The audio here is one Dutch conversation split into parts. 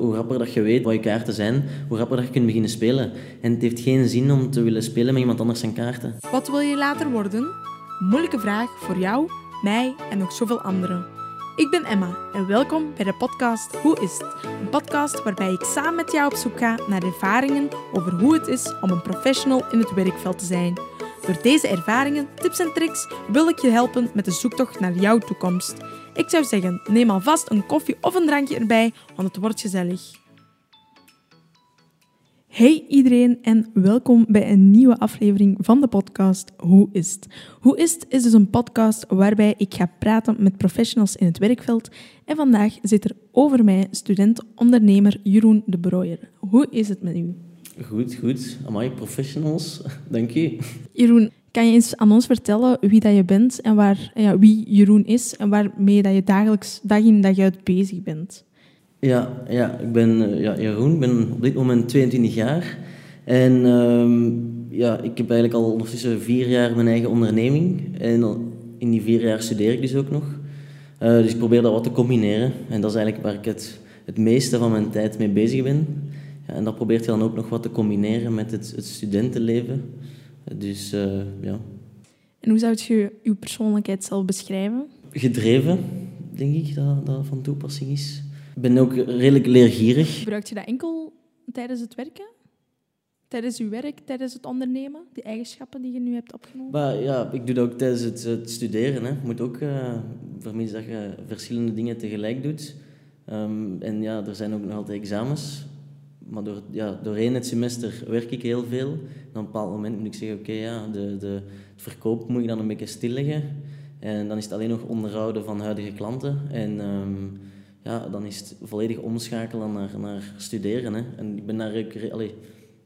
hoe rapper dat je weet wat je kaarten zijn, hoe rapper dat je kunt beginnen spelen. En het heeft geen zin om te willen spelen met iemand anders zijn kaarten. Wat wil je later worden? Moeilijke vraag voor jou, mij en nog zoveel anderen. Ik ben Emma en welkom bij de podcast Hoe is het? Een podcast waarbij ik samen met jou op zoek ga naar ervaringen over hoe het is om een professional in het werkveld te zijn. Door deze ervaringen, tips en tricks wil ik je helpen met de zoektocht naar jouw toekomst. Ik zou zeggen, neem alvast een koffie of een drankje erbij, want het wordt gezellig. Hey iedereen en welkom bij een nieuwe aflevering van de podcast Hoe is het? Hoe is het is dus een podcast waarbij ik ga praten met professionals in het werkveld. En vandaag zit er over mij student-ondernemer Jeroen de Brooier. Hoe is het met u? Goed, goed. Amai, professionals. Dank je. Jeroen, kan je eens aan ons vertellen wie dat je bent en waar, ja, wie Jeroen is en waarmee dat je dagelijks dag in dag uit bezig bent? Ja, ja ik ben uh, ja, Jeroen, ik ben op dit moment 22 jaar. En ehm, ja, ik heb eigenlijk al ondertussen vier jaar mijn eigen onderneming. En in die vier jaar studeer ik dus ook nog. Uh, dus ik probeer dat wat te combineren. En dat is eigenlijk waar ik het, het meeste van mijn tijd mee bezig ben. Ja, en dat probeert je dan ook nog wat te combineren met het, het studentenleven. Dus uh, ja. En hoe zou je je persoonlijkheid zelf beschrijven? Gedreven, denk ik dat dat van toepassing is. Ik ben ook redelijk leergierig. Gebruikt je dat enkel tijdens het werken? Tijdens je werk, tijdens het ondernemen? Die eigenschappen die je nu hebt opgenomen? Maar ja, ik doe dat ook tijdens het, het studeren. Hè. Je moet ook uh, vermits dat je verschillende dingen tegelijk doet. Um, en ja, er zijn ook nog altijd examens. Maar door, ja, doorheen het semester werk ik heel veel. En op een bepaald moment moet ik zeggen, oké, ja, de, de, het verkoop moet ik dan een beetje stilleggen. En dan is het alleen nog onderhouden van huidige klanten. En um, ja, dan is het volledig omschakelen naar, naar studeren. Hè. En ik ben daar allee,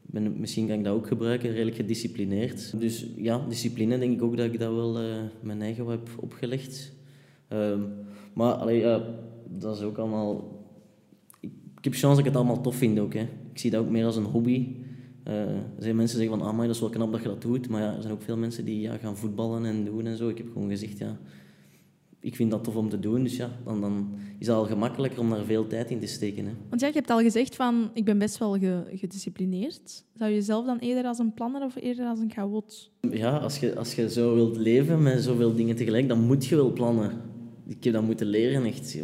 ben, misschien kan ik dat ook gebruiken, redelijk gedisciplineerd. Dus ja, discipline denk ik ook dat ik dat wel uh, mijn eigen heb opgelegd. Um, maar allee, ja, dat is ook allemaal... Ik, heb chance dat ik het allemaal tof vind ook. Hè. Ik zie dat ook meer als een hobby. Uh, er zijn mensen die zeggen van, ah, dat is wel knap dat je dat doet. Maar ja, er zijn ook veel mensen die ja, gaan voetballen en doen en zo. Ik heb gewoon gezegd, ja, ik vind dat tof om te doen. Dus ja, dan, dan is het al gemakkelijker om daar veel tijd in te steken. Hè. Want ja, je hebt al gezegd van, ik ben best wel ge gedisciplineerd. Zou je jezelf dan eerder als een planner of eerder als een chaot? Ja, als je, als je zo wilt leven met zoveel dingen tegelijk, dan moet je wel plannen. Ik heb dat moeten leren, echt.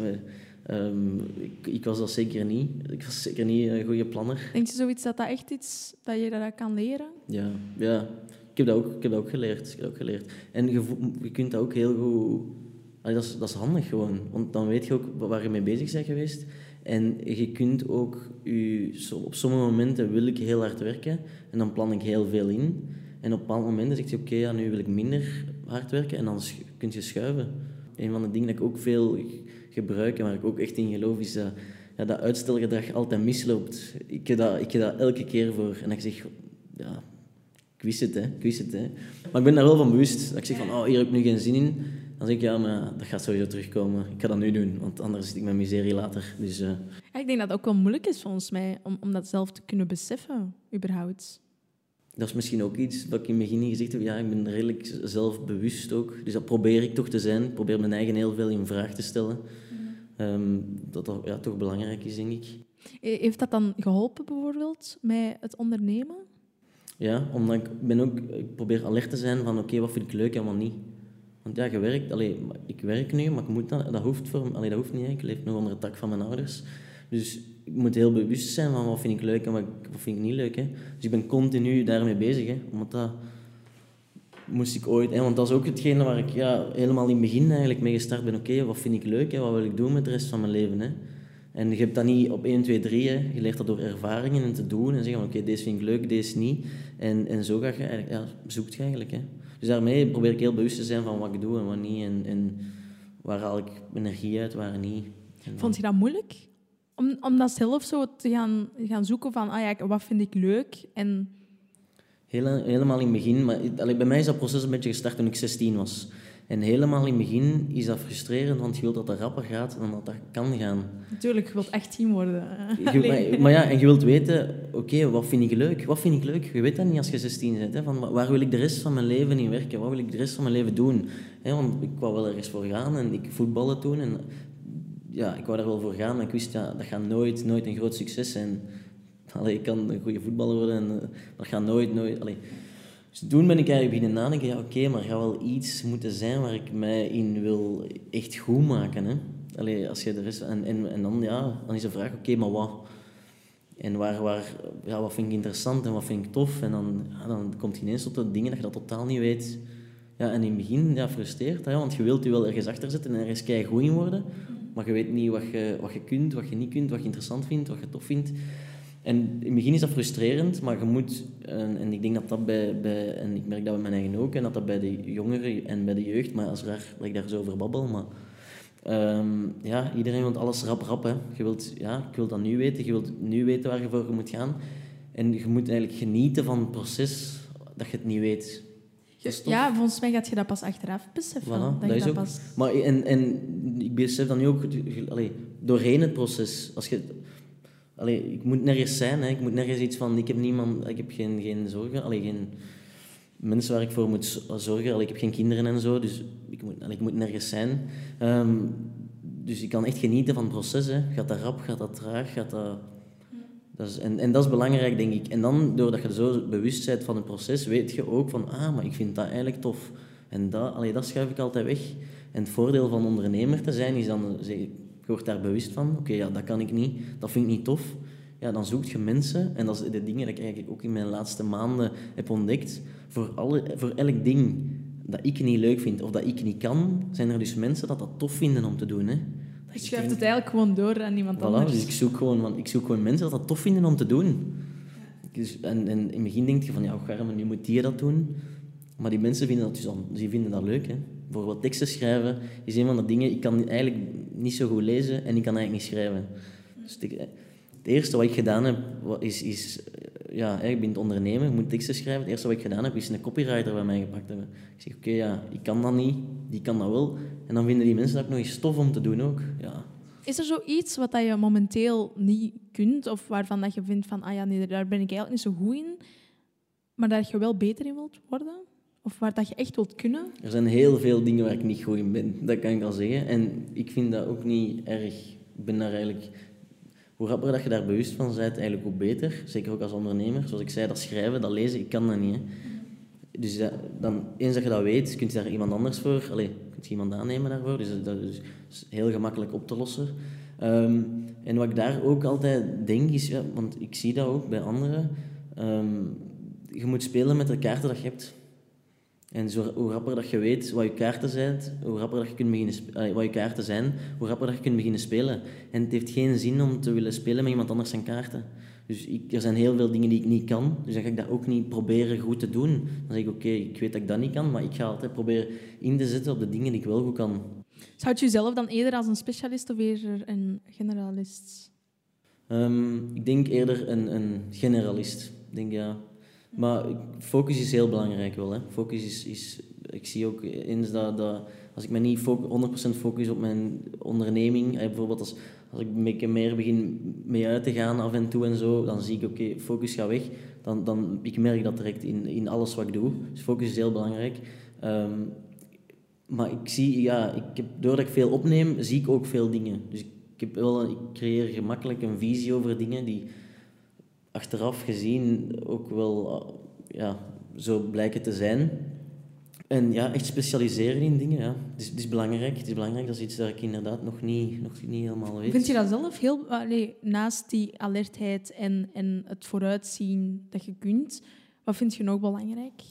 Um, ik, ik, was dat zeker niet. Ik was zeker niet een goede planner. Denk je zoiets dat dat echt iets dat je dat kan leren? Ja, ja. Ik heb dat ook, ik heb dat ook geleerd. Ik heb dat ook geleerd. En je, je kunt dat ook heel goed Allee, dat, is, dat is handig gewoon, want dan weet je ook waar je mee bezig bent geweest. En je kunt ook, je, op sommige momenten wil ik heel hard werken en dan plan ik heel veel in. En op bepaalde momenten zeg je, oké, okay, ja, nu wil ik minder hard werken en dan kun je schuiven. Een van de dingen dat ik ook veel en waar ik ook echt in geloof, is dat, ja, dat uitstelgedrag altijd misloopt. Ik heb, dat, ik heb dat elke keer voor. En ik zeg, ja, ik wist het, hè, ik wist het. Hè. Maar ik ben daar wel van bewust. Dat ik zeg van, oh, hier heb ik nu geen zin in. Dan zeg ik, ja, maar dat gaat sowieso terugkomen. Ik ga dat nu doen, want anders zit ik met miserie later. Dus, ja, ik denk dat het ook wel moeilijk is volgens mij, om, om dat zelf te kunnen beseffen, überhaupt. Dat is misschien ook iets wat ik in het begin gezegd heb. Ja, ik ben redelijk zelfbewust ook. Dus dat probeer ik toch te zijn. Ik probeer mijn eigen heel veel in vraag te stellen. Mm. Um, dat dat ja, toch belangrijk is, denk ik. Heeft dat dan geholpen bijvoorbeeld met het ondernemen? Ja, omdat ik, ben ook, ik probeer alert te zijn van oké, okay, wat vind ik leuk en wat niet. Want ja, je werkt, allee, ik werk nu, maar ik moet dat, dat, hoeft voor, allee, dat hoeft niet. Ik leef nog onder het dak van mijn ouders. Dus moet heel bewust zijn van wat vind ik leuk en wat, vind ik niet leuk. Hè. Dus ik ben continu daarmee bezig. Hè. Omdat dat moest ik ooit... Hè, want dat is ook hetgene waar ik ja, helemaal in het begin eigenlijk mee gestart ben. Oké, wat vind ik leuk? Hè, wat wil ik doen met de rest van mijn leven? Hè. En je hebt dat niet op 1, 2, 3. Hè. Je leert dat door ervaringen en te doen. En zeggen oké, deze vind ik leuk, deze niet. En, en zo ga je eigenlijk... Ja, zoekt je eigenlijk. Hè. Dus daarmee probeer ik heel bewust te zijn van wat ik doe en wat niet. En, en waar haal ik energie uit, waar niet. Vond je dat moeilijk? Om, om dat zelf zo te gaan, gaan zoeken van, ah ja, wat vind ik leuk? En... Heel, helemaal in het begin, maar allee, bij mij is dat proces een beetje gestart toen ik 16 was. En helemaal in het begin is dat frustrerend, want je wilt dat het rapper gaat dan dat dat kan gaan. Natuurlijk, je wilt echt team worden. maar, maar, ja, en je wilt weten, oké, wat vind ik leuk? Wat vind ik leuk? Je weet dat niet als je 16 bent. Hè, van, waar wil ik de rest van mijn leven in werken? Wat wil ik de rest van mijn leven doen? Hè, want ik wou wel ergens voor gaan en ik voetballen toen. En ja, ik wou daar wel voor gaan, maar ik wist, ja, dat gaat nooit, nooit een groot succes zijn. Allee, ik kan een goede voetballer worden, en, uh, dat gaat nooit, nooit... Allee. Dus toen ben ik eigenlijk beginnen nadenken, ja oké, maar er gaat wel iets moeten zijn waar ik mij in wil echt goed maken. Hè? Allee, als je er is, en, en, en dan, ja, dan is de vraag, oké, maar wat? En waar, waar, ja, wat vind ik interessant en wat vind ik tof? En dan, dan komt ineens tot de dingen dat je dat totaal niet weet. Ja, en in het begin ja, frustreert ja, want je wilt je wel ergens achter zetten en ergens kei goed in worden. Maar je weet niet wat je, wat je kunt, wat je niet kunt, wat je interessant vindt, wat je tof vindt. En in het begin is dat frustrerend, maar je moet, en, en ik denk dat dat bij, bij, en ik merk dat bij mijn eigen ook, en dat dat bij de jongeren en bij de jeugd, maar als raar dat ik daar zo over babbel, maar um, ja, iedereen wil alles rap rap. Hè. Je wilt, ja, ik wil dat nu weten, je wilt nu weten waar je voor moet gaan. En je moet eigenlijk genieten van het proces dat je het niet weet. Ja, volgens mij gaat je dat pas achteraf beseffen. Voilà, dat, dat is ook. Pas... Maar, en, en ik besef dan nu ook, allee, doorheen het proces, als je Allee, ik moet nergens zijn. Hè. Ik moet nergens iets van... Ik heb niemand... Ik heb geen, geen zorgen. Allee, geen mensen waar ik voor moet zorgen. Allee, ik heb geen kinderen en zo. Dus ik moet, allee, ik moet nergens zijn. Um, dus ik kan echt genieten van het proces. Hè. Gaat dat rap? Gaat dat traag? Gaat dat... Dat is, en, en dat is belangrijk, denk ik. En dan, doordat je zo bewust bent van het proces, weet je ook van... Ah, maar ik vind dat eigenlijk tof. En dat, allee, dat schuif ik altijd weg. En het voordeel van ondernemer te zijn, is dan je wordt daar bewust van. Oké, ja, dat kan ik niet. Dat vind ik niet tof. Ja, dan zoek je mensen. En dat is de dingen die ik eigenlijk ook in mijn laatste maanden heb ontdekt. Voor, alle, voor elk ding dat ik niet leuk vind of dat ik niet kan, zijn er dus mensen dat dat tof vinden om te doen. Hè. Je schuift het eigenlijk gewoon door aan iemand voilà, anders. Dus ik zoek, gewoon, want ik zoek gewoon mensen dat dat tof vinden om te doen. Dus, en, en in het begin denk je van, ja, Garmen, nu moet die dat doen. Maar die mensen vinden dat, dus die vinden dat leuk. Hè. Bijvoorbeeld teksten schrijven is een van de dingen... Ik kan eigenlijk niet zo goed lezen en ik kan eigenlijk niet schrijven. Dus het, eerste wat ik gedaan heb, is... is ja, ik ben het ondernemen, ik moet teksten schrijven. Het eerste wat ik gedaan heb, is een copywriter bij mij gepakt hebben. Ik zeg, oké, ja, ik kan dat niet, die kan dat wel. En dan vinden die mensen dat ook nog eens stof om te doen ook. Ja. Is er zoiets wat je momenteel niet kunt, of waarvan dat je vindt van, ah ja, nee, daar ben ik eigenlijk niet zo goed in, maar dat je wel beter in wilt worden? Of waar dat je echt wilt kunnen? Er zijn heel veel dingen waar ik niet goed in ben, dat kan ik al zeggen. En ik vind dat ook niet erg. Ik ben daar eigenlijk... Hoe rapper dat je daar bewust van bent, eigenlijk ook beter. Zeker ook als ondernemer. Zoals ik zei, dat schrijven, dat lezen, ik kan dat niet. Hè. Dus dan, eens dat je dat weet, kun je daar iemand anders voor... Allee, kun je iemand aannemen daarvoor. Dus dat is heel gemakkelijk op te lossen. Um, en wat ik daar ook altijd denk, is... Ja, want ik zie dat ook bij anderen. Um, je moet spelen met de kaarten dat je hebt. En zo, hoe rapper dat je weet wat je kaarten zijn, hoe rapper dat je kunt beginnen wat je kaarten zijn, hoe rapper dat je kunt beginnen spelen. En het heeft geen zin om te willen spelen met iemand anders zijn kaarten. Dus ik, er zijn heel veel dingen die ik niet kan, dus dan ga ik dat ook niet proberen goed te doen. Dan zeg ik, oké, ik weet dat ik dat niet kan, maar ik ga altijd proberen in te zetten op de dingen die ik wel goed kan. Zou je jezelf dan eerder als een specialist of eerder een generalist? Um, ik denk eerder een, een generalist. Ik denk, ja, maar focus is heel belangrijk wel. Hè. Focus is, is... Ik zie ook eens dat, dat als ik me niet 100% focus op mijn onderneming, bijvoorbeeld als, als ik meer begin mee uit te gaan af en toe en zo, dan zie ik, oké, focus gaat weg. Dan, dan, ik merk dat direct in, in alles wat ik doe. Dus focus is heel belangrijk. Um, maar ik zie, ja, ik heb, doordat ik veel opneem, zie ik ook veel dingen. Dus ik, ik, heb wel, ik creëer gemakkelijk een visie over dingen die achteraf gezien ook wel ja, zo blijken te zijn. En ja, echt specialiseren in dingen, ja. Het is, het is, belangrijk. Het is belangrijk. Dat is iets dat ik inderdaad nog niet, nog niet helemaal weet. Vind je dat zelf heel... Allee, naast die alertheid en, en het vooruitzien dat je kunt, wat vind je nog belangrijk?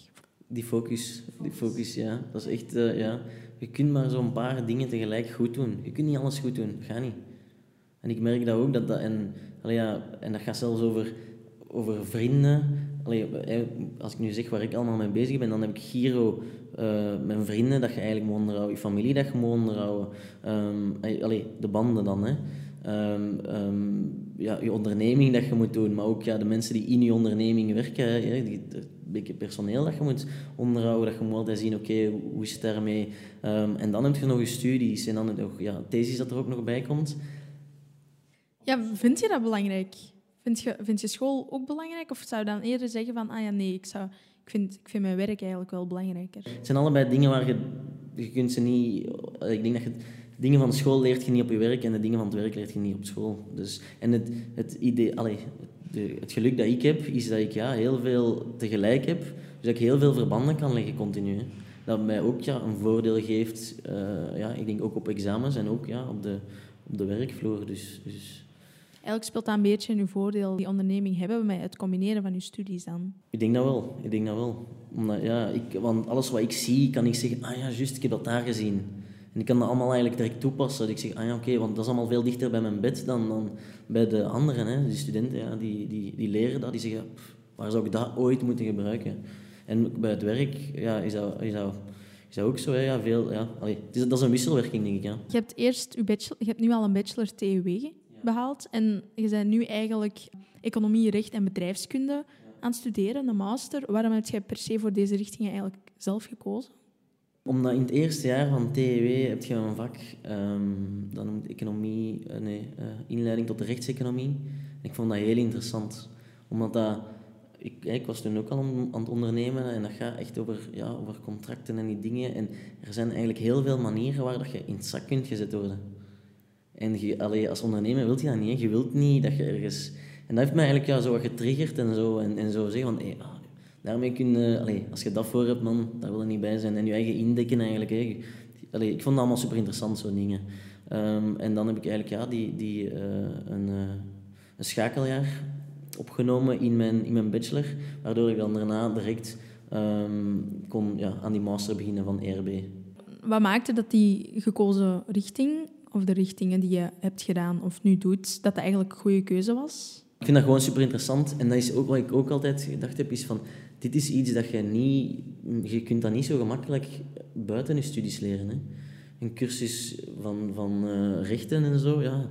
Die focus. Die focus, ja. Dat is echt... Uh, ja. Je kunt maar zo'n paar dingen tegelijk goed doen. Je kunt niet alles goed doen. Ga niet. En ik merk dat ook. Dat dat, en, allee, ja, en dat gaat zelfs over over vrienden. Allee, als ik nu zeg waar ik allemaal mee bezig ben, dan heb ik Giro, uh, mijn vrienden dat je eigenlijk moet onderhouden, je familie dat je moet onderhouden. Um, de banden dan, hè. Um, um, ja, je onderneming dat je moet doen, maar ook ja, de mensen die in je onderneming werken, ja, die, een beetje personeel dat je moet onderhouden, dat je moet altijd zien, oké, hoe is het daarmee? en dan heb je nog je studies en dan nog ja, thesis dat er ook nog bij komt. Ja, vind je dat belangrijk? Vind je, vind je school ook belangrijk? Of zou je dan eerder zeggen van, ah ja, nee, ik, zou, ik, vind, ik vind mijn werk eigenlijk wel belangrijker? Het zijn allebei dingen waar je, je kunt ze niet... Ik denk dat je dingen van school leert je niet op je werk en de dingen van het werk leert je niet op school. Dus, en het, het, idee, allee, de, het geluk dat ik heb, is dat ik ja, heel veel tegelijk heb. Dus dat ik heel veel verbanden kan leggen continu. Dat mij ook ja, een voordeel geeft, uh, ja, ik denk ook op examens en ook ja, op, de, op de werkvloer. Dus, dus Eigenlijk speelt dat een beetje in uw voordeel, die onderneming hebben met het combineren van uw studies dan? Ik denk dat wel. Ik denk dat wel. Omdat, ja, ik, want alles wat ik zie, kan ik zeggen, ah ja, juist, ik heb dat daar gezien. En ik kan dat allemaal eigenlijk direct toepassen. Dat ik zeg, ah ja, oké, want dat is allemaal veel dichter bij mijn bed dan, dan bij de anderen. Hè. Die studenten, ja, die, die, die leren dat. Die zeggen, waar zou ik dat ooit moeten gebruiken? En bij het werk ja, is, dat, is, dat, is dat ook zo. Hè. Ja, veel, ja. Allee, is, dat is een wisselwerking, denk ik. Ja. Je hebt eerst uw bachelor, je hebt nu al een bachelor TUW behaald. En je bent nu eigenlijk economie, recht en bedrijfskunde aan het studeren, een master. Waarom heb je per se voor deze richtingen eigenlijk zelf gekozen? Omdat in het eerste jaar van TEW heb je een vak, um, dat noemt economie, uh, nee, uh, inleiding tot de rechtseconomie. Ik vond dat heel interessant. Omdat dat, ik, ik was toen ook al aan het ondernemen en dat gaat echt over, ja, over contracten en die dingen. En er zijn eigenlijk heel veel manieren waar dat je in het zak kunt gezet worden. En als ondernemer wilt je dat niet. Je wilt niet dat je ergens... En dat heeft mij eigenlijk ja, zo wat getriggerd en zo. En, en zo zeggen van... Hey, ah, daarmee kun je... Allee, als je dat voor hebt, man, daar wil je niet bij zijn. En je eigen indekken eigenlijk. Ik vond dat allemaal super interessant, zo'n dingen. Um, en dan heb ik eigenlijk ja, die, die, uh, een, uh, een schakeljaar opgenomen in mijn, in mijn bachelor. Waardoor ik dan daarna direct um, kon ja, aan die master beginnen van ERB. Wat maakte dat die gekozen richting of de richtingen die je hebt gedaan of nu doet, dat dat eigenlijk een goede keuze was? Ik vind dat gewoon super interessant. En dat is ook wat ik ook altijd gedacht heb, is van... Dit is iets dat je niet... Je kunt dat niet zo gemakkelijk buiten je studies leren. Hè. Een cursus van, van uh, rechten en zo, ja...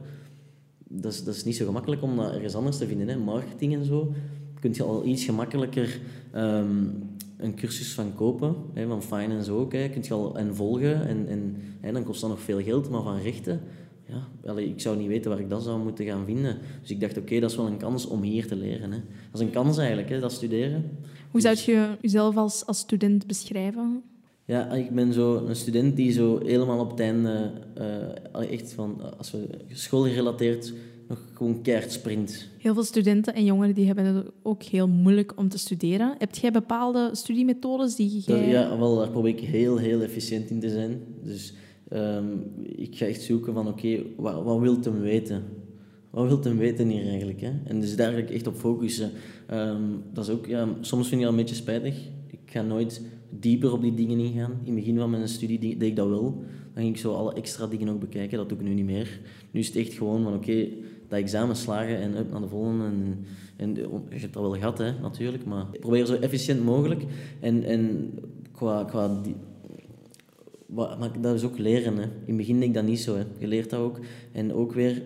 Dat is, dat is niet zo gemakkelijk om dat ergens anders te vinden. Hè. Marketing en zo kun je al iets gemakkelijker um, een cursus van kopen, hè, van finance ook, hè, kun je al en volgen en, en hè, dan kost dat nog veel geld, maar van rechten, ja, allee, ik zou niet weten waar ik dat zou moeten gaan vinden. Dus ik dacht, oké, dat is wel een kans om hier te leren. Hè. Dat is een kans eigenlijk, hè, dat studeren. Hoe zou je jezelf als, als student beschrijven? Ja, ik ben zo een student die zo helemaal op het einde, uh, echt van, als we schoolgerelateerd nog gewoon keihard sprint. Heel veel studenten en jongeren die hebben het ook heel moeilijk om te studeren. Heb jij bepaalde studiemethodes die jij... Ja, wel, daar probeer ik heel, heel efficiënt in te zijn. Dus um, ik ga echt zoeken van, oké, okay, wat, wat wilt hem weten? Wat wilt hem weten hier eigenlijk? Hè? En dus daar ga ik echt op focussen. Um, dat is ook, ja, soms vind ik dat een beetje spijtig. Ik ga nooit dieper op die dingen ingaan. In het begin van mijn studie deed ik dat wel. Dan ging ik zo alle extra dingen ook bekijken. Dat doe ik nu niet meer. Nu is het echt gewoon van, oké, okay, dat examen slagen en up naar de volgende. En, en je hebt dat wel gehad, hè, natuurlijk. Maar probeer zo efficiënt mogelijk. En, en qua... qua die, maar dat is ook leren. Hè. In het begin denk ik dat niet zo. Hè. Je leert dat ook. En ook weer...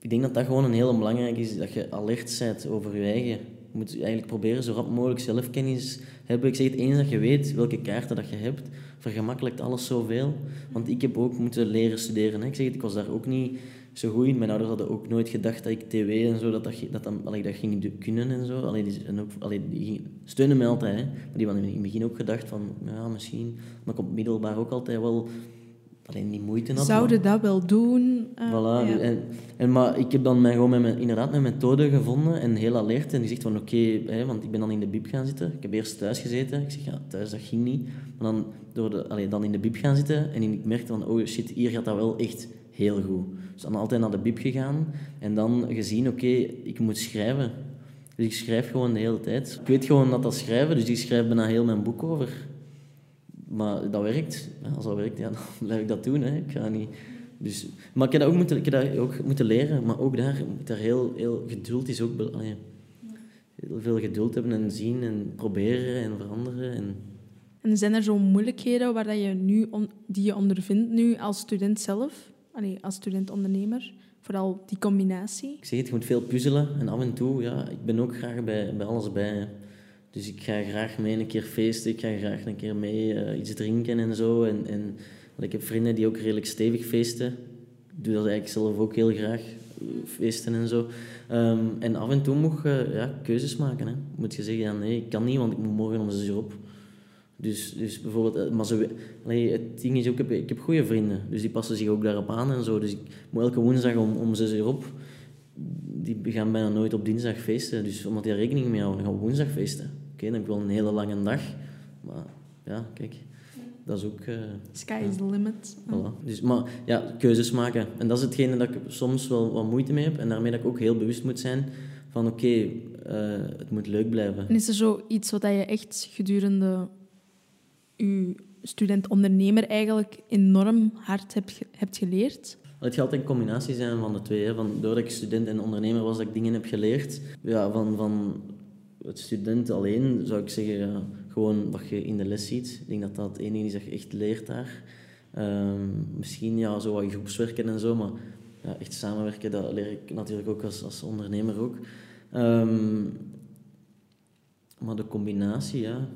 Ik denk dat dat gewoon een heel belangrijk is. Dat je alert bent over je eigen. Je moet eigenlijk proberen zo rap mogelijk zelfkennis hebben. Ik zeg het eens dat je weet welke kaarten dat je hebt, vergemakkelijkt alles zoveel. Want ik heb ook moeten leren studeren. Hè. Ik zeg het, ik was daar ook niet zo goed in. Mijn ouders hadden ook nooit gedacht dat ik tw en zo, dat dat, dat, dat, allee, dat ging kunnen en zo. Allee, die, en ook, allee, die steunen mij altijd, hè. maar die hadden in het begin ook gedacht van, ja, misschien, maar ik op middelbaar ook altijd wel alleen die moeite had. Zouden dat wel doen? Uh, voilà. Ja. En, en, maar ik heb dan mij gewoon met mijn, inderdaad mijn methode gevonden en heel alert. En die zegt van oké, okay, want ik ben dan in de bib gaan zitten. Ik heb eerst thuis gezeten. Ik zeg ja, thuis dat ging niet. Maar dan, door de, allee, dan in de bib gaan zitten en ik merkte van oh shit, hier gaat dat wel echt heel goed. Dus dan altijd naar de bib gegaan en dan gezien, oké, ik moet schrijven. Dus ik schrijf gewoon de hele tijd. Ik weet gewoon dat dat schrijven, dus ik schrijf bijna heel mijn boek over. Maar dat werkt. Als dat werkt, ja, dan blijf ik dat doen. Hè. Ik ga niet... Dus, maar ik heb dat ook moeten, ik heb ook moeten leren. Maar ook daar, daar heel, heel geduld is ook belangrijk. Heel veel geduld hebben en zien en proberen en veranderen. En, en zijn er zo moeilijkheden waar dat je nu die je ondervindt nu als student zelf? Als student-ondernemer? Vooral die combinatie? Ik zeg het, je moet veel puzzelen. En af en toe, ja, ik ben ook graag bij, bij alles bij. Dus ik ga graag mee een keer feesten, ik ga graag een keer mee uh, iets drinken en zo. En, en ik heb vrienden die ook redelijk stevig feesten. Ik doe dat eigenlijk zelf ook heel graag, feesten en zo. Um, en af en toe moet je ja, keuzes maken. Hè. Moet je zeggen, ja, nee, ik kan niet, want ik moet morgen om zes uur op. Dus, dus bijvoorbeeld, eh, maar ze, allee, het ding is ook, ik heb, ik heb goede vrienden, dus die passen zich ook daarop aan en zo. Dus ik moet elke woensdag om, om zes uur op, die gaan bijna nooit op dinsdag feesten. Dus omdat die rekening mee houden, gaan we woensdag feesten. Oké, dan heb ik wel een hele lange dag, maar ja, kijk, dat is ook... Uh, Sky is the limit. Voilà. Dus, maar ja, keuzes maken. En dat is hetgene dat ik soms wel wat moeite mee heb en daarmee dat ik ook heel bewust moet zijn van oké, okay, uh, het moet leuk blijven. En is er zo iets wat je echt gedurende je student-ondernemer eigenlijk enorm hard hebt, hebt geleerd? Het gaat een combinatie zijn van de twee. Van, doordat ik student en ondernemer was, dat ik dingen heb geleerd. Ja, van, van het student alleen zou ik zeggen, gewoon wat je in de les ziet. Ik denk dat dat het enige is dat je echt leert daar. Um, misschien ja, zo wat groepswerken en zo, maar ja, echt samenwerken, dat leer ik natuurlijk ook als, als ondernemer ook. Um, maar de combinatie, ja.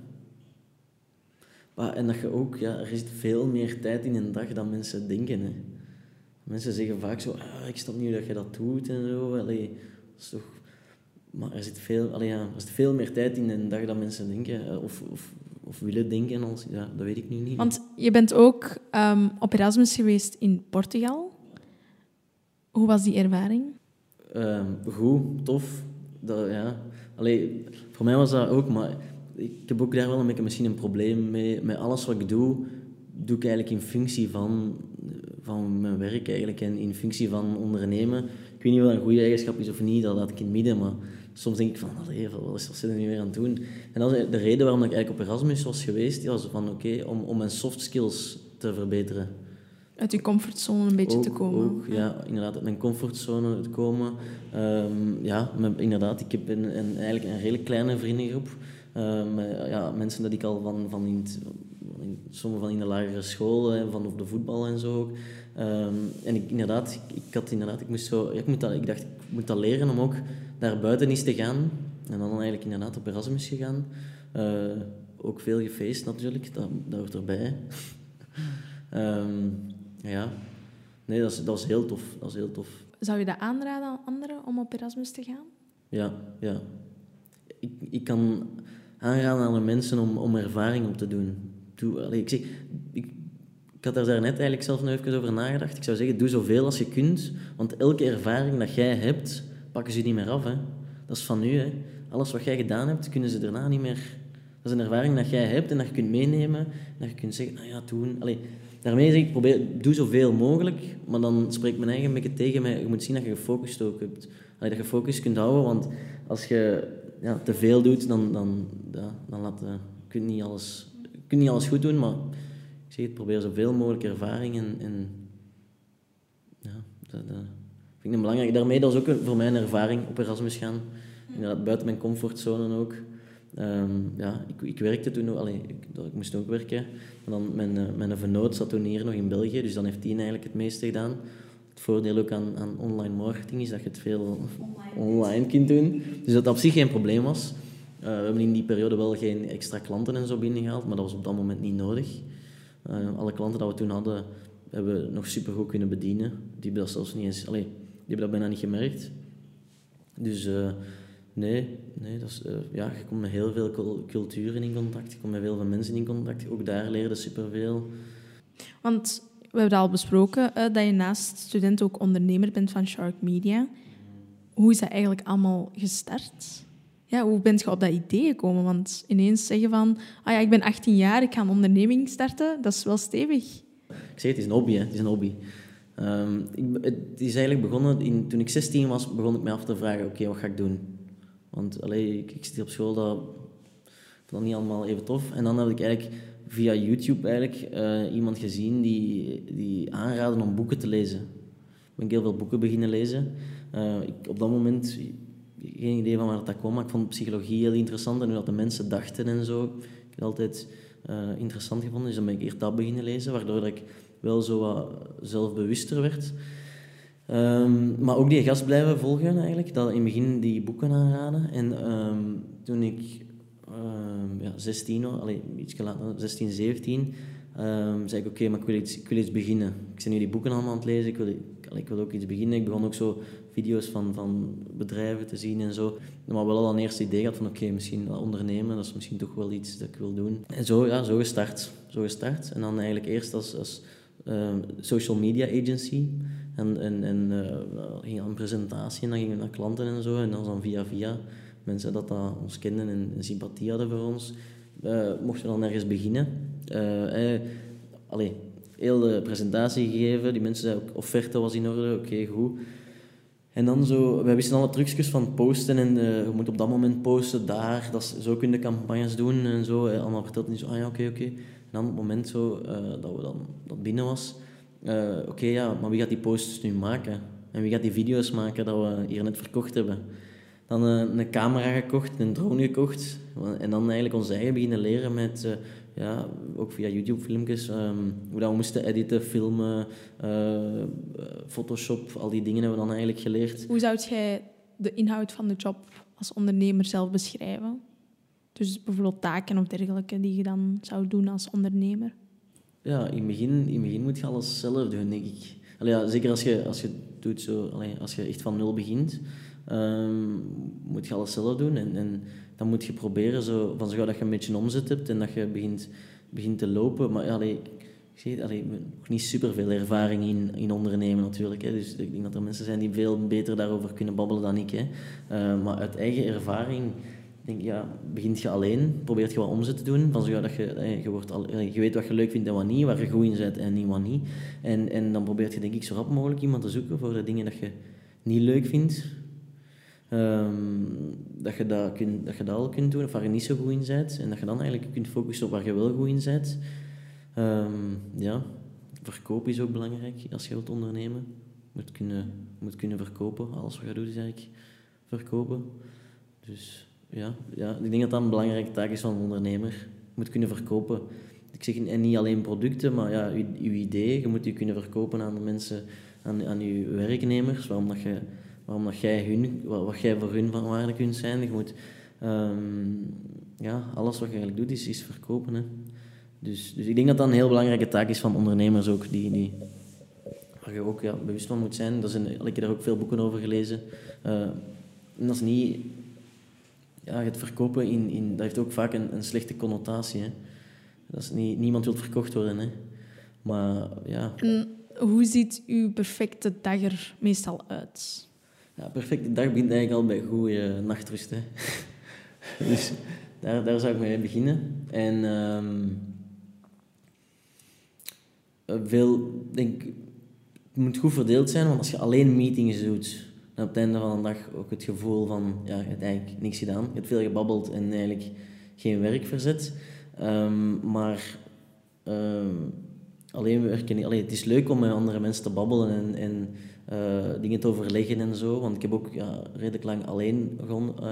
Maar, en dat je ook, ja, er zit veel meer tijd in een dag dan mensen denken. Hè. Mensen zeggen vaak zo, ah, ik snap niet dat je dat doet en zo. Allee, dat is toch... Maar er zit, veel, allee, ja, er zit veel meer tijd in een dag dan mensen denken. Eh, of, of, of willen denken. Als, ja, dat weet ik nu niet. Want je bent ook um, op Erasmus geweest in Portugal. Hoe was die ervaring? Um, goed, tof. Dat, ja. Allee, voor mij was dat ook, maar ik heb ook daar wel een beetje misschien een probleem mee. Met alles wat ik doe, doe ik eigenlijk in functie van, van mijn werk eigenlijk en in functie van ondernemen. Ik weet niet of dat een goede eigenschap is of niet, dat laat ik in het midden, maar soms denk ik van, allee, wat is er nu weer aan het doen? En dat is de reden waarom ik eigenlijk op Erasmus was geweest, was van oké, om, om mijn soft skills te verbeteren. Uit je comfortzone een beetje te komen. Ook, ja, inderdaad, uit mijn comfortzone te komen. Um, ja, inderdaad, ik heb een, een, eigenlijk een redelijk kleine vriendengroep. Um, ja, mensen dat ik al van, van in, in, sommige van in de lagere school, hè, van op de voetbal en zo. Um, en ik, inderdaad, ik, ik, had inderdaad, ik moest zo, ik, moet dat, ik dacht, ik moet dat leren om ook naar buiten eens te gaan. En dan eigenlijk inderdaad op Erasmus gegaan. Uh, ook veel gefeest natuurlijk, dat, dat hoort erbij. um, ja, nee, dat is, dat is heel tof. Dat is heel tof. Zou je dat aanraden aan anderen om op Erasmus te gaan? Ja, ja. Ik, ik kan aanraden aan de mensen om, om ervaring op te doen. Doe, ik, zeg, ik, ik had daar net eigenlijk zelf nog even over nagedacht. Ik zou zeggen, doe zoveel als je kunt, want elke ervaring dat jij hebt, pakken ze niet meer af. Hè. Dat is van nu. Hè. Alles wat jij gedaan hebt, kunnen ze daarna niet meer... Dat is een ervaring dat jij hebt en dat je kunt meenemen. En dat je kunt zeggen, nou ja, toen... Allez, daarmee zeg ik, probeer, doe zoveel mogelijk, maar dan spreekt mijn eigen beetje tegen mij. Je moet zien dat je gefocust ook hebt. Allee, dat je focus kunt houden, want als je ja, te veel doet, dan, dan, ja, dan laat, uh, kun, je niet alles, kun niet alles goed doen, maar ik zeg het, probeer zoveel mogelijk ervaring en, ja, dat, dat vind ik belangrijk. Daarmee, dat is ook voor mij een ervaring op Erasmus gaan. Inderdaad, buiten mijn comfortzone ook. Um, ja, ik, ik werkte toen nog, allee, ik, moest ook werken. En dan mijn, uh, mijn vernoot zat toen hier nog in België, dus dan heeft die eigenlijk het meeste gedaan. Het voordeel ook aan, aan online marketing is dat je het veel online, kunt doen. Dus dat op zich geen probleem was. Uh, we hebben in die periode wel geen extra klanten en zo binnengehaald, maar dat was op dat moment niet nodig. Uh, alle klanten die we toen hadden, hebben we nog supergoed kunnen bedienen. Die hebben dat zelfs niet eens, allee, die hebben dat bijna niet gemerkt. Dus Nee, nee dat is, uh, ja, je komt met heel veel culturen in contact, je komt met heel veel mensen in contact. Ook daar leer je superveel. Want we hebben al besproken uh, dat je naast student ook ondernemer bent van Shark Media. Hoe is dat eigenlijk allemaal gestart? Ja, hoe bent je op dat idee gekomen? Want ineens zeggen van, ah ja, ik ben 18 jaar, ik ga een onderneming starten, dat is wel stevig. Ik zeg het is een hobby. Hè. Het is een hobby. Um, ik, het is eigenlijk begonnen, in, toen ik 16 was, begon ik me af te vragen, oké, wat ga ik doen? Want allee, ik, ik zit op school, dat, dat niet allemaal even tof. En dan heb ik eigenlijk via YouTube eigenlijk, uh, iemand gezien die, die aanraden om boeken te lezen. Ik ben heel veel boeken beginnen lezen. Uh, ik, op dat moment geen idee van waar dat kwam, maar ik vond psychologie heel interessant en hoe dat de mensen dachten en zo. Ik heb het altijd uh, interessant gevonden, dus dan ben ik eerst dat beginnen lezen, waardoor dat ik wel zo wat zelfbewuster werd. Um, maar ook die gast blijven volgen eigenlijk, dat in het begin die boeken aanraden. En um, toen ik um, ja, 16 was, iets later, 16, 17, zei ik oké, maar ik wil, iets, ik wil iets beginnen. Ik ben nu die boeken allemaal aan het lezen, ik wil, ik wil ook iets beginnen. Ik begon ook zo video's van, van bedrijven te zien en zo. Maar wel al een eerste idee had van oké, misschien ondernemen, dat is misschien toch wel iets dat ik wil doen. En zo, ja, zo gestart. Zo gestart. En dan eigenlijk eerst als, als ehm, social media agency. En, en, en uh, ging aan een presentatie en dan gingen we naar klanten en zo. En dan, dan via via mensen dat, dat ons kenden en, sympathie hadden voor ons, mochten we dan ergens beginnen. Uh, allee, heel de presentatie gegeven. Die mensen zeiden ook, offerte was in orde, oké, goed. En dan zo, wij wisten alle trucjes van posten en uh, je moet op dat moment posten daar, dat zo kun je campagnes doen en zo. Allemaal verteld en zo, ah ja, oké, oké. En dan op het moment zo, uh, dat we dan, dat binnen was, uh, oké, ja, maar wie gaat die posts nu maken? En wie gaat die video's maken dat we hier net verkocht hebben? Dan een camera gekocht, een drone gekocht. En dan eigenlijk ons eigen beginnen leren met ja, ook via YouTube-filmpjes, um, hoe dat we moesten editen, filmen, uh, Photoshop, al die dingen hebben we dan eigenlijk geleerd. Hoe zou jij de inhoud van de job als ondernemer zelf beschrijven? Dus bijvoorbeeld taken of dergelijke die je dan zou doen als ondernemer? Ja, in het begin, in het begin moet je alles zelf doen, denk ik. Allee, ja, zeker als je, als je doet zo, allee, als je echt van nul begint, um, moet je alles zelf doen. En, en dan moet je proberen zo, van zo dat je een beetje omzet hebt en dat je begint, begint te lopen. Maar allee, ik zie allee, nog niet super veel ervaring in, in ondernemen natuurlijk. Hè. Dus ik denk dat er mensen zijn die veel beter daarover kunnen babbelen dan ik. Hè. Uh, maar uit eigen ervaring denk ja, begint je alleen, probeert je wat omzet te doen. Van zo dat je, je, wordt al, je weet wat je leuk vindt en wat niet, waar je goed in bent en niet wat niet. En, en dan probeert je denk ik zo rap mogelijk iemand te zoeken voor de dingen dat je niet leuk vindt, Um, dat, je dat, kunt, dat je dat al kunt doen, of waar je niet zo goed in bent. En dat je dan eigenlijk kunt focussen op waar je wel goed in bent. Um, ja, verkoop is ook belangrijk als je wilt ondernemen. Je moet kunnen, moet kunnen verkopen. Alles wat je doet is eigenlijk verkopen. Dus ja, ja, ik denk dat dat een belangrijke taak is van een ondernemer. Je moet kunnen verkopen. Ik zeg en niet alleen producten, maar ja, je, je idee. Je moet je kunnen verkopen aan de mensen, aan, aan je werknemers. Waarom dat je waarom dat jij hun, wat, jij voor hun van waarde kunt zijn. Je moet, um, ja, alles wat je eigenlijk doet is, is verkopen. Hè. Dus, dus ik denk dat dat een heel belangrijke taak is van ondernemers ook, die, die, waar je ook ja, bewust van moet zijn. Dat een, ik heb daar ook veel boeken over gelezen. Uh, en dat is niet... Ja, het verkopen, in, in, dat heeft ook vaak een, een slechte connotatie. Hè. Dat is niet, niemand wil verkocht worden. Hè. Maar ja... Hoe ziet uw perfecte dag er meestal uit? Ja, perfecte dag begint eigenlijk al bij goede nachtrust. Hè. dus daar, daar zou ik mee beginnen. En um, veel, denk het moet goed verdeeld zijn, want als je alleen meetings doet, dan op het einde van de dag ook het gevoel van, ja, je hebt eigenlijk niks gedaan. Je hebt veel gebabbeld en eigenlijk geen werk verzet. Um, maar um, alleen werken, alleen, het is leuk om met andere mensen te babbelen en, en uh, dingen te overleggen en zo. Want ik heb ook ja, redelijk lang alleen gewoon uh,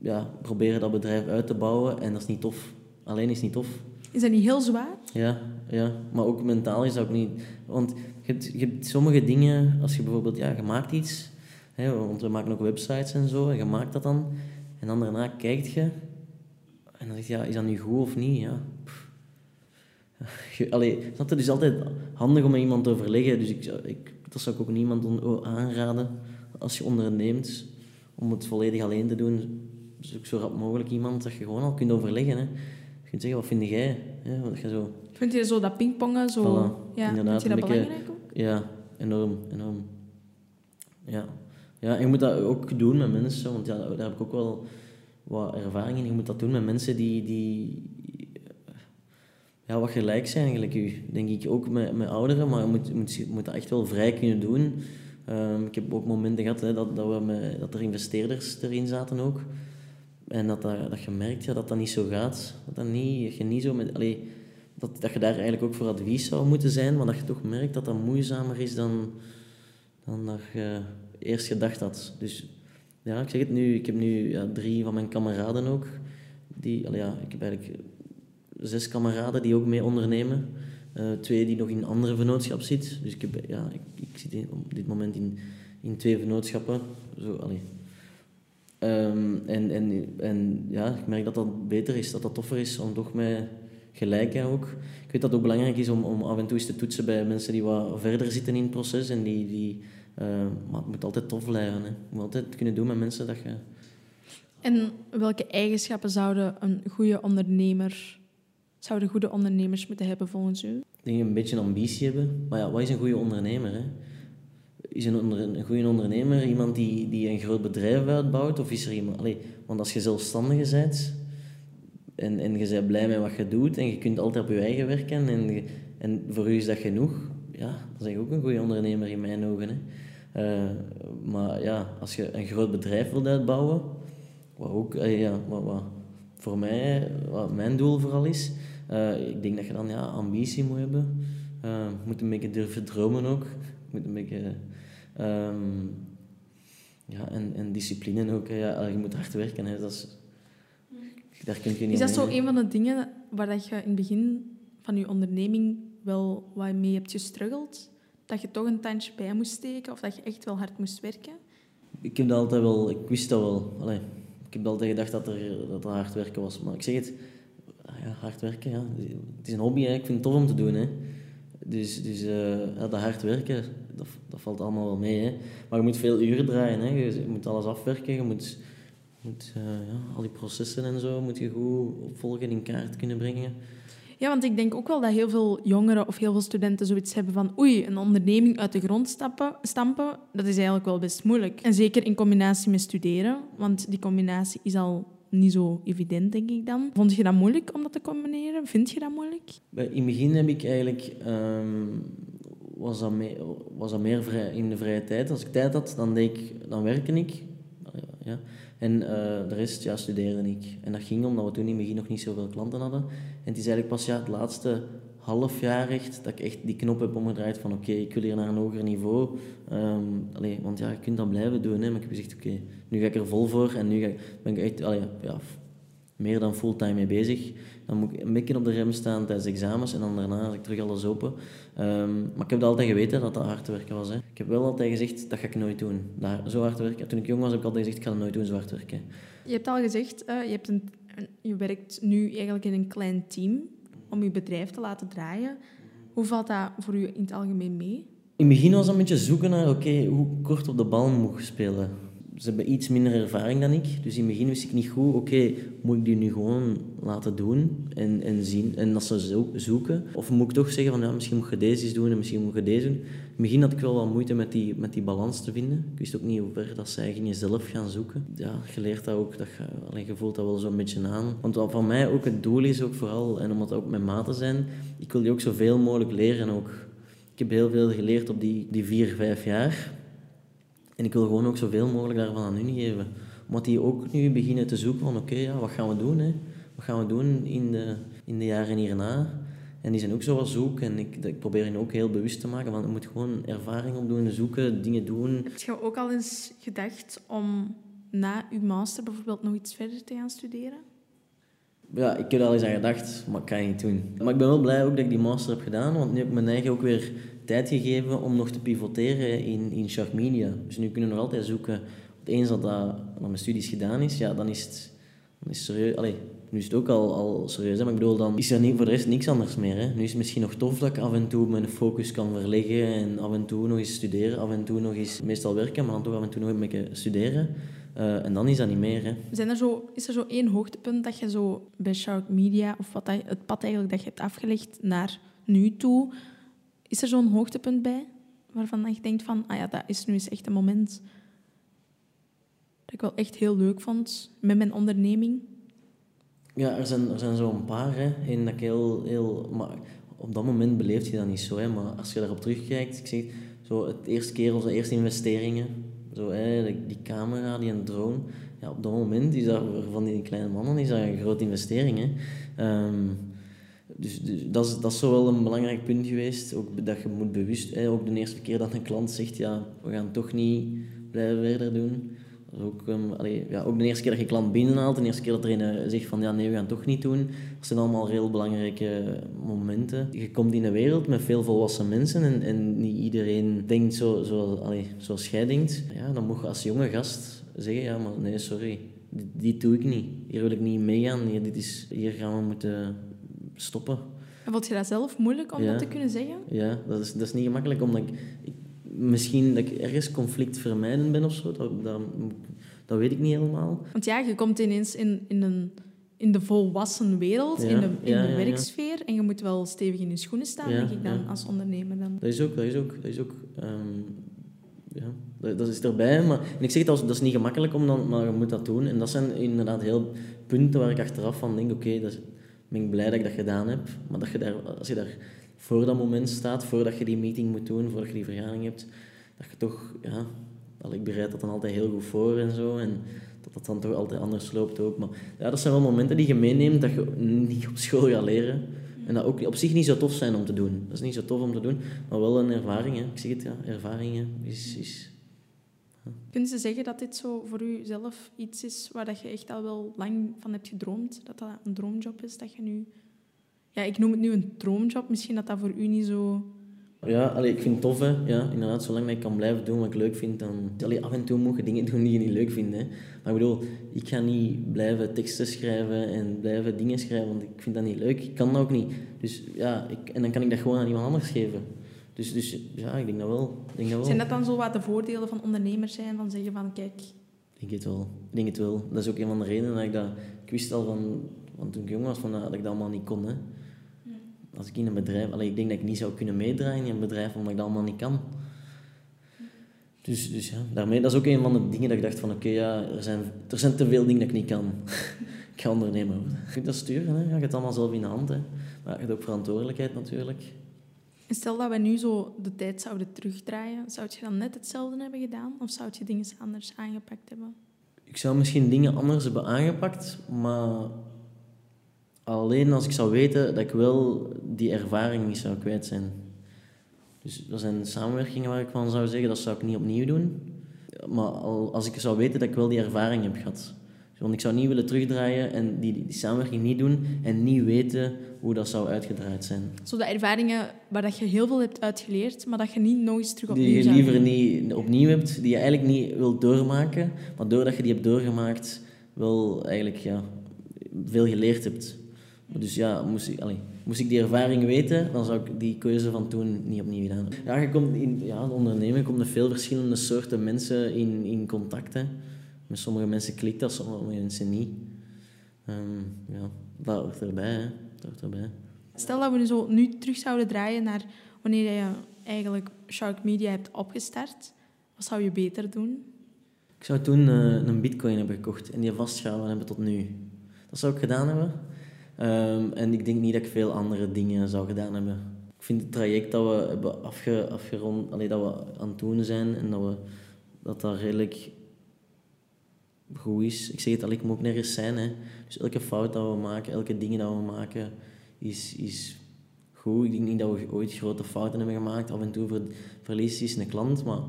ja, proberen dat bedrijf uit te bouwen. En dat is niet tof. Alleen is niet tof. Is dat niet heel zwaar? Ja, ja. maar ook mentaal is dat ook niet... Want je hebt, je hebt sommige dingen, als je bijvoorbeeld... Ja, je maakt iets, hè, want we maken ook websites en zo, en je maakt dat dan. En dan daarna kijkt je, en dan zeg je, ja, is dat nu goed of niet? Ja. Allee, het is altijd handig om met iemand te overleggen. Dus ik, ik dat zou ik ook niemand aanraden als je onderneemt om het volledig alleen te doen. Zoek zo rap mogelijk iemand dat je gewoon al kunt overleggen. Hè. Je kunt zeggen, wat vind jij? Hè? Wat je zo... Vind je zo dat pingpongen? Zo... ja, vind je dat belangrijk ook? Ja, enorm, enorm. Ja. ja, en je moet dat ook doen met mensen, want ja, daar heb ik ook wel wat ervaring in. Je moet dat doen met mensen die, die ja, wat gelijk zijn eigenlijk u. Denk ik ook met, met ouderen, maar je moet, moet, moet dat echt wel vrij kunnen doen. Um, ik heb ook momenten gehad hè, dat, dat, we dat er investeerders erin zaten ook. En dat, dat, dat je merkt ja, dat dat niet zo gaat. Dat, dat, niet, je niet zo met, allee, dat, dat je daar eigenlijk ook voor advies zou moeten zijn, maar dat je toch merkt dat dat moeizamer is dan, dan dat je eerst gedacht had. Dus ja, ik zeg het nu, ik heb nu ja, drie van mijn kameraden ook. Die, allee, ja, ik heb eigenlijk zes kameraden die ook mee ondernemen. Uh, twee die nog in een andere vennootschap zitten. Dus ik, heb, ja, ik, ik zit op dit moment in, in twee vennootschappen. Zo, allee. Um, en, en, en ja, ik merk dat dat beter is, dat dat toffer is om toch met gelijk ook. Ik weet dat het ook belangrijk is om, om af en toe eens te toetsen bij mensen die wat verder zitten in het proces. En die, die, uh, maar het moet altijd tof blijven. Hè. Je moet altijd kunnen doen met mensen dat je... En welke eigenschappen zouden een goede ondernemer, zouden goede ondernemers moeten hebben volgens u? Ik denk een beetje ambitie hebben. Maar ja, wat is een goede ondernemer? Hè? Is een, een goede ondernemer iemand die, die een groot bedrijf uitbouwt? Of is er iemand... Want als je zelfstandige bent en, en je bent blij met wat je doet en je kunt altijd op je eigen werken en, en voor u is dat genoeg, ja, ben je ook een goede ondernemer in mijn ogen. Hè. Uh, maar ja, als je een groot bedrijf wilt uitbouwen, wat ook uh, ja, wat voor mij wat mijn doel vooral is, uh, ik denk dat je dan ja, ambitie moet hebben. Je moet een beetje durven dromen ook. Moet een beetje... Um, ja, en, en discipline ook. Ja, je moet hard werken. Hè. Dat is, daar kun je niet is dat zo een van de dingen waar dat je in het begin van je onderneming wel wat mee hebt gestruggeld? Dat je toch een tandje bij moest steken of dat je echt wel hard moest werken? Ik heb dat altijd wel... Ik wist dat wel. Allee, ik heb altijd gedacht dat er, dat er hard werken was. Maar ik zeg het... Ja, hard werken, ja. Het is een hobby. Ik vind het tof om te doen, hè. Dus, dus uh, ja, dat hard werken, dat, dat valt allemaal wel mee. Hè. Maar je moet veel uren draaien. Hè. Je, moet alles afwerken. Je moet, moet uh, ja, al die processen en zo moet je goed opvolgen, in kaart kunnen brengen. Ja, want ik denk ook wel dat heel veel jongeren of heel veel studenten zoiets hebben van oei, een onderneming uit de grond stappen, stampen, dat is eigenlijk wel best moeilijk. En zeker in combinatie met studeren, want die combinatie is al niet zo evident, denk ik dan. Vond je dat moeilijk om dat te combineren? Vind je dat moeilijk? In het begin heb ik eigenlijk... Um, was dat, meer, was dat meer vrij, in de vrije tijd. Als ik tijd had, dan, deed ik, dan werkte ik. Ja. En uh, de rest ja, studeerde ik. En dat ging omdat we toen in het begin nog niet zoveel klanten hadden. En het is eigenlijk pas ja, het laatste half jaar echt dat ik echt die knop heb omgedraaid van oké, ik wil hier naar een hoger niveau. Um, want ja, je kunt dat blijven doen. Hè, maar ik heb gezegd oké, nu ga ik er vol voor en nu ga ik, ben ik echt allee, meer dan fulltime mee bezig. Dan moet ik een beetje op de rem staan tijdens examens en dan daarna als ik terug alles open. Um, maar ik heb altijd geweten dat dat hard werken was. Hè. Ik heb wel altijd gezegd, dat ga ik nooit doen. Dat, zo hard werken. Toen ik jong was heb ik altijd gezegd, ik ga dat nooit doen, zo hard werken. Je hebt al gezegd, uh, je, hebt een, je werkt nu eigenlijk in een klein team om je bedrijf te laten draaien. Hoe valt dat voor u in het algemeen mee? In het begin was dat een beetje zoeken naar, oké, hoe kort op de bal moet je spelen ze hebben iets minder ervaring dan ik. Dus in het begin wist ik niet goed, oké, moet ik die nu gewoon laten doen en, en zien en dat ze zoeken? Of moet ik toch zeggen van, ja, misschien moet je deze eens doen en misschien moet je deze doen? In het begin had ik wel wat moeite met die, met die balans te vinden. Ik wist ook niet hoe ver dat zij gingen zelf gaan zoeken. Ja, je leert dat ook, dat je, alleen, je voelt dat wel zo'n beetje aan. Want wat van mij ook het doel is, ook vooral, en omdat het ook mijn maten zijn, ik wil die ook zoveel mogelijk leren ook. Ik heb heel veel geleerd op die, die vier, vijf jaar. En ik wil gewoon ook zoveel mogelijk daarvan aan hun geven. Omdat die ook nu beginnen te zoeken van oké, ja, wat gaan we doen? Hè? Wat gaan we doen in de, in de jaren hierna? En die zijn ook zo wat zoek en ik, ik probeer hen ook heel bewust te maken van je moet gewoon ervaring opdoen, zoeken, dingen doen. Heb je ook al eens gedacht om na je master bijvoorbeeld nog iets verder te gaan studeren? Ja, ik heb er al eens aan gedacht, maar ik kan niet doen. Maar ik ben wel blij ook dat ik die master heb gedaan, want nu heb ik mijn eigen ook weer tijd gegeven om nog te pivoteren in, in Shark Media. Dus nu kunnen we nog altijd zoeken. Eens dat, dat, dat mijn studies gedaan is, ja, dan is het, dan is serieus. Allee, nu is het ook al, al serieus, hè? maar ik bedoel, dan is er niet, voor de rest niks anders meer. Hè? Nu is het misschien nog tof dat ik af en toe mijn focus kan verleggen en af en toe nog eens studeren, af en toe nog eens meestal werken, maar dan toch af en toe nog een studeren. Uh, en dan is dat niet meer. Zijn er zo, is er zo één hoogtepunt dat je zo bij Shark Media, of wat dat, het pad eigenlijk dat je hebt afgelegd naar nu toe, is er zo'n hoogtepunt bij waarvan je denkt van, ah ja, dat is nu eens echt een moment dat ik wel echt heel leuk vond met mijn onderneming? Ja, er zijn, er zijn zo'n paar, hè. En dat heel, heel... Maar op dat moment beleeft je dat niet zo, hè. Maar als je daarop terugkijkt, ik zeg, zo het eerste keer onze eerste investeringen, zo, hè, die camera, die een drone, ja, op dat moment is dat van die kleine mannen is dat een grote investering, hè. Um, dus, dus, dat, is, dat is zo wel een belangrijk punt geweest. Ook dat je moet bewust, hè, ook de eerste keer dat een klant zegt, ja, we gaan toch niet blijven verder doen. ook, um, allee, ja, ook de eerste keer dat je klant binnenhaalt, de eerste keer dat er een zegt van ja, nee, we gaan toch niet doen. Dat zijn allemaal heel belangrijke momenten. Je komt in een wereld met veel volwassen mensen en, en niet iedereen denkt zo, zo, zoals jij denkt. Ja, dan moet je als jonge gast zeggen, ja, maar nee, sorry, dit, doe ik niet. Hier wil ik niet meegaan. Dit is, hier gaan we moeten stoppen. En vond je dat zelf moeilijk om Ja. dat te kunnen zeggen? Ja, dat is, dat is niet gemakkelijk, omdat ik, ik- misschien dat ik ergens conflict vermijden ben of zo. Dat, dat, dat weet ik niet helemaal. Want ja, je komt ineens in, in, een, in de volwassen wereld, Ja, in de, in ja, de werksfeer. En je moet wel stevig in je schoenen staan, denk ik dan, als ondernemer. Dan. Dat is ook, dat is ook, dat is ook, ehm, ja, dat, dat is erbij. Maar, en ik zeg dat, is- dat is niet gemakkelijk, om dan, maar je moet dat doen. En dat zijn inderdaad heel punten waar ik achteraf van denk, oké, dat is- ben ik blij dat ik dat gedaan heb. Maar dat je daar, als je daar voor dat moment staat, voordat je die meeting moet doen, voordat je die vergadering hebt, dat je toch, ja, ik bereid dat dan altijd heel goed voor en zo. En dat dat dan toch altijd anders loopt ook. Maar ja, dat zijn wel momenten die je meeneemt dat je niet op school gaat leren. En dat ook op zich niet zo tof zijn om te doen. Dat is niet zo tof om te doen, maar wel een ervaring. Hè. Ik zeg het, ja, ervaringen is... is Kunnen ze zeggen dat dit zo voor u zelf iets is waar dat je echt al wel lang van hebt gedroomd? Dat dat een droomjob is dat je nu... Ja, ik noem het nu een droomjob. Misschien dat dat voor u niet zo... ja, allee, ik vind het tof, hè. Ja, inderdaad, zolang ik kan blijven doen wat ik leuk vind, dan... Allee, af en toe je dingen doen die je niet leuk vindt, hè. Maar ik bedoel, ik ga niet blijven teksten schrijven en blijven dingen schrijven, want ik vind dat niet leuk. Ik kan dat ook niet. Dus ja, ik, en dan kan ik dat gewoon aan iemand anders geven. Dus, dus ja, ik denk dat wel. Ik denk dat wel. Zijn dat dan zo wat de voordelen van ondernemer zijn? Van zeggen van, kijk... Ik denk het wel. Ik denk het wel. Dat is ook een van de redenen dat ik dat... Ik wist al van... Want toen ik jong was, van, dat ik dat allemaal niet kon. Hè. Als ik in een bedrijf... Allee, ik denk dat ik niet zou kunnen meedraaien in een bedrijf, omdat ik dat allemaal niet kan. Dus, dus ja, daarmee... Dat is ook een van de dingen dat ik dacht van... Oké, ja, er zijn, er zijn te veel dingen dat ik niet kan. ik ga ondernemer worden. Je kunt dat sturen, hè. Je hebt het allemaal zelf in de hand, hè. Maar je hebt ook verantwoordelijkheid, natuurlijk. Stel dat we nu zo de tijd zouden terugdraaien, zou je dan net hetzelfde hebben gedaan? Of zou je dingen anders aangepakt hebben? Ik zou misschien dingen anders hebben aangepakt, maar alleen als ik zou weten dat ik wel die ervaring niet zou kwijt zijn. Dus er zijn samenwerkingen waar ik van zou zeggen, dat zou ik niet opnieuw doen. Maar al, als ik zou weten dat ik wel die ervaring heb gehad. Want ik zou niet willen terugdraaien en die, die samenwerking niet doen en niet weten hoe dat zou uitgedraaid zijn. Zo de ervaringen waar dat je heel veel hebt uitgeleerd, maar dat je niet nog eens terug opnieuw Die je liever niet opnieuw hebt, die je eigenlijk niet wilt doormaken, maar doordat je die hebt doorgemaakt, wel eigenlijk ja, veel geleerd hebt. Dus ja, moest ik, moest ik die ervaring weten, dan zou ik die keuze van toen niet opnieuw gedaan hebben. Ja, je komt in ja, de onderneming komt met veel verschillende soorten mensen in, in contact. Hè. Met sommige mensen klikt dat, sommige mensen niet. Ehm, ja, dat hoort erbij. Hè. Dat hoort erbij. Stel dat we nu zo nu terug zouden draaien naar wanneer je eigenlijk Shark Media hebt opgestart. Wat zou je beter doen? Ik zou toen eh, een bitcoin hebben gekocht en die vastgehouden hebben tot nu. Dat zou ik gedaan hebben. Ehm, en ik denk niet dat ik veel andere dingen zou gedaan hebben. Ik vind het traject dat we hebben afge, afgerond, allee, dat we aan het doen zijn en dat we, dat, dat redelijk goed is. Ik zeg het al, ik moet ook nergens zijn. Hè. Dus elke fout dat we maken, elke ding dat we maken, is, is goed. Ik denk niet dat we ooit grote fouten hebben gemaakt. Af en toe ver, verliest is een klant, maar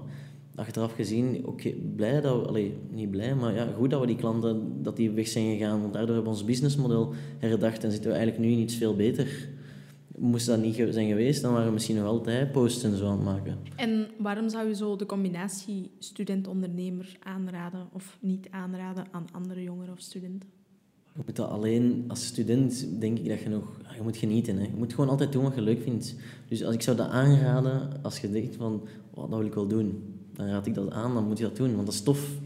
achteraf gezien, oké, blij dat we, allee, niet blij, maar ja, goed dat we die klanten, dat die weg zijn gegaan, want daardoor hebben we ons businessmodel herdacht en zitten we eigenlijk nu in iets veel beter. Moest dat niet zijn geweest, dan waren we misschien nog altijd posts en zo aan het maken. En waarom zou je zo de combinatie student-ondernemer aanraden of niet aanraden aan andere jongeren of studenten? Je moet dat alleen als student, denk ik dat je nog... Je moet genieten. Hè. Je moet gewoon altijd doen wat je leuk vindt. Dus als ik zou dat aanraden, als je denkt van... Oh, dat wil ik wel doen. Dan raad ik dat aan, dan moet je dat doen. Want dat is tof.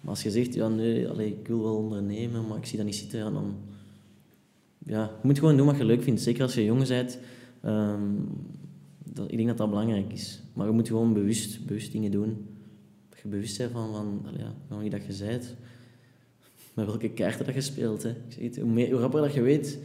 Maar als je zegt, ja nee, allee, ik wil wel ondernemen, maar ik zie dat niet zitten, ja, dan... Ja, je moet gewoon doen wat je leuk vindt. Zeker als je jong bent. Dat, ik denk dat dat belangrijk is. Maar je moet gewoon bewust, bewust dingen doen. Dat je bewust bent van, van ja, van wie dat je bent met welke kaarten dat je speelt. Hè. Hoe, meer, hoe rapper dat je weet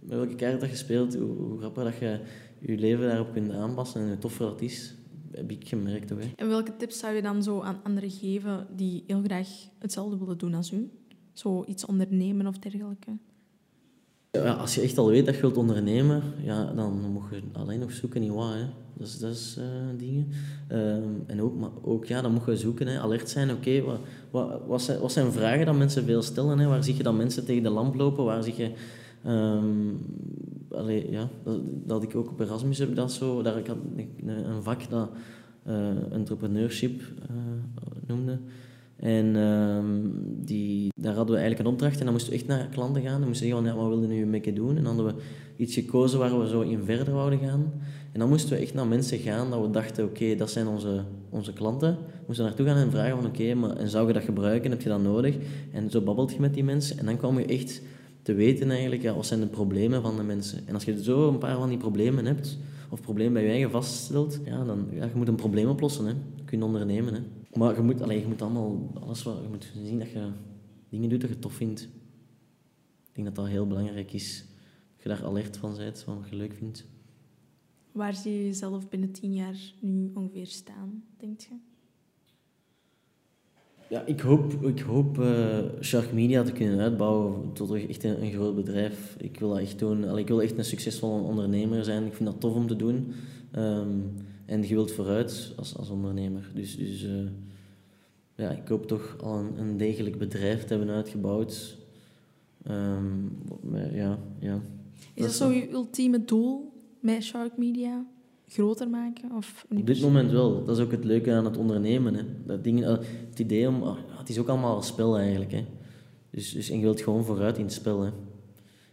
met welke kaarten dat je speelt, hoe, hoe rapper dat je je leven daarop kunt aanpassen en hoe toffer dat is, heb ik gemerkt. Hoor. En welke tips zou je dan zo aan anderen geven die heel graag hetzelfde willen doen als u? Zo iets ondernemen of dergelijke? Ja, als je echt al weet dat je wilt ondernemen, ja, dan moet je alleen nog zoeken in wat. Hè. Is, dat is eh, dingen. Ehm, en ook, maar ook, ja, dan moet je zoeken, hè. alert zijn. Oké, wat, wat, wat, zijn, wat zijn vragen dat mensen veel stellen? Hè? Waar zie je dat mensen tegen de lamp lopen? Waar zie je... allee, ja, dat, dat ik ook op Erasmus heb dat zo... Daar, ik had een, een vak dat eh, entrepreneurship eh, noemde. En ehm, die, daar hadden we eigenlijk een opdracht en dan moesten we echt naar klanten gaan. Dan moesten we zeggen, ja, wat wilden nu met je doen? En dan hadden we iets gekozen waar we zo in verder wouden gaan. En dan moesten we echt naar mensen gaan dat we dachten, oké, dat zijn onze, onze klanten. We moesten naartoe gaan en vragen van, oké, maar en zou je dat gebruiken? Heb je dat nodig? En zo babbelt je met die mensen. En dan kwam je echt te weten eigenlijk, ja, wat zijn de problemen van de mensen. En als je zo een paar van die problemen hebt, of problemen bij je eigen vaststelt, ja, dan ja, je moet een probleem oplossen. Hè. Kun je ondernemen. Hè. Maar je moet, alleen, je moet allemaal, alles wat, je moet zien dat je dingen doet dat je tof vindt. Ik denk dat dat heel belangrijk is. Dat je daar alert van bent, van wat je leuk vindt. Waar zie je jezelf binnen tien jaar nu ongeveer staan, denk je? Ja, ik hoop, ik hoop uh, Shark Media te kunnen uitbouwen tot echt een, een, groot bedrijf. Ik wil dat echt doen. Allee, ik wil echt een succesvolle ondernemer zijn. Ik vind dat tof om te doen. Um, en je wilt vooruit als, als ondernemer. Dus, dus uh, ja, ik hoop toch al een, een, degelijk bedrijf te hebben uitgebouwd. Um, ja, ja. Is dat zo je ultieme doel met Shark Media? groter maken? Of Op dit moment wel. Dat is ook het leuke aan het ondernemen. Hè. Dat ding, eh, het idee om... Ah, het is ook allemaal een spel eigenlijk. Hè. Dus, dus, en je wilt gewoon vooruit in het spel. Hè.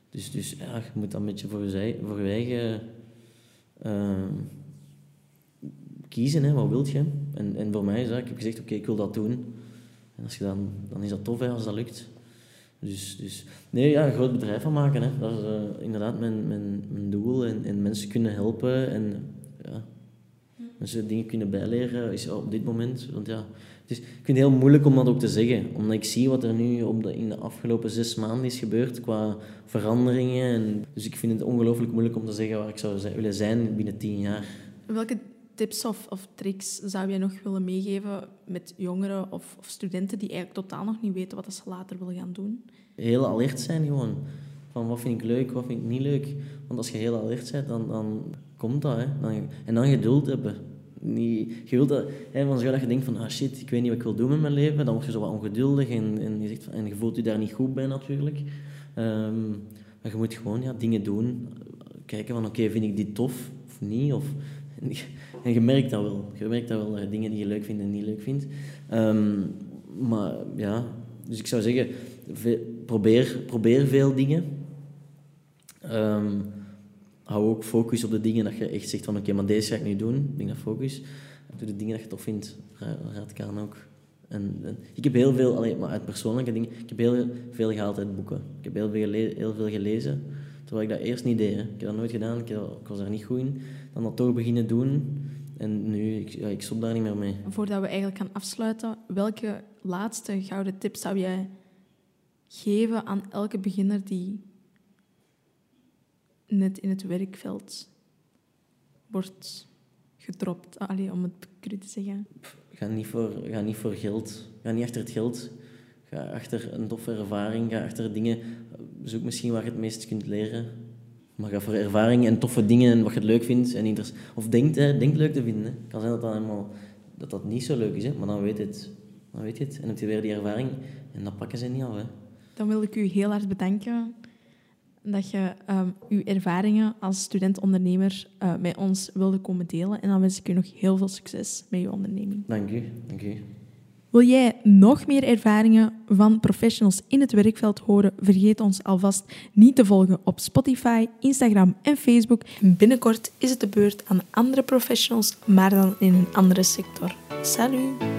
Dus, dus ja, je moet dat een beetje voor je, voor je eigen... Uh, kiezen, hè. wat wil je? En, en voor mij is dat, ik heb gezegd, oké, ik wil dat doen. En als je dan, dan is dat tof hè, als dat lukt. Dus, dus nee, ja, een groot bedrijf van maken. Hè. Dat is uh, inderdaad mijn, mijn, mijn doel. En, en mensen kunnen helpen en ja, mensen dingen kunnen bijleren is op dit moment. Want ja, het is, ik vind het heel moeilijk om dat ook te zeggen. Omdat ik zie wat er nu op de, in de afgelopen zes maanden is gebeurd qua veranderingen. En, dus ik vind het ongelooflijk moeilijk om te zeggen waar ik zou zijn, willen zijn binnen tien jaar. Welke tips of, of tricks zou jij nog willen meegeven met jongeren of, of, studenten die eigenlijk totaal nog niet weten wat ze later willen gaan doen? Heel alert zijn gewoon. Van wat vind ik leuk, wat vind ik niet leuk. Want als je heel alert bent, dan, dan komt dat. Hè. Dan, en dan geduld hebben. Niet, je wilt dat, hè, van zo dat je denkt van, ah shit, ik weet niet wat ik wil doen met mijn leven. Dan word je zo wat ongeduldig en, en, je, zegt, en je voelt je daar niet goed bij natuurlijk. Um, maar je moet gewoon ja, dingen doen. Kijken van, oké, vind ik dit tof of niet? Of, en je merkt dat wel. Je merkt dat wel, je dingen die je leuk vindt en niet leuk vindt. Um, maar ja, dus ik zou zeggen, probeer, probeer veel dingen. Um, hou ook focus op de dingen dat je echt zegt van oké, maar deze ga ik nu doen. Ik denk dat focus. Doe de dingen dat je tof vindt. Raad ik aan ook. En, en, ik heb heel veel, alleen maar uit persoonlijke dingen, ik heb heel veel gehaald uit boeken. Ik heb heel veel, heel veel gelezen, terwijl ik dat eerst niet deed. Ik heb dat nooit gedaan, ik, ik was daar niet goed in. Dan dat toch beginnen doen. En nu, ik, ja, ik stop daar niet meer mee. Voordat we eigenlijk gaan afsluiten, welke laatste gouden tip zou jij geven aan elke beginner die net in het werkveld wordt gedropt, Allee, om het cru te zeggen? Ga niet, voor, ga niet voor geld. Ga niet achter het geld. Ga achter een toffe ervaring. Ga achter dingen. Zoek misschien waar je het meest kunt leren. Maar ga voor ervaring en toffe dingen en wat je het leuk vindt. En of denkt, hè, denkt leuk te vinden. Het kan zijn dat dat, helemaal, dat dat niet zo leuk is, hè, maar dan weet, het, dan weet je het. En dan heb je weer die ervaring en dat pakken ze niet af. Hè. Dan wil ik u heel hard bedanken dat je um, uw ervaringen als student-ondernemer uh, met ons wilde komen delen. En dan wens ik u nog heel veel succes met uw onderneming. Dank u. Dank u. Wil jij nog meer ervaringen van professionals in het werkveld horen? Vergeet ons alvast niet te volgen op Spotify, Instagram en Facebook. Binnenkort is het de beurt aan andere professionals, maar dan in een andere sector. Salut!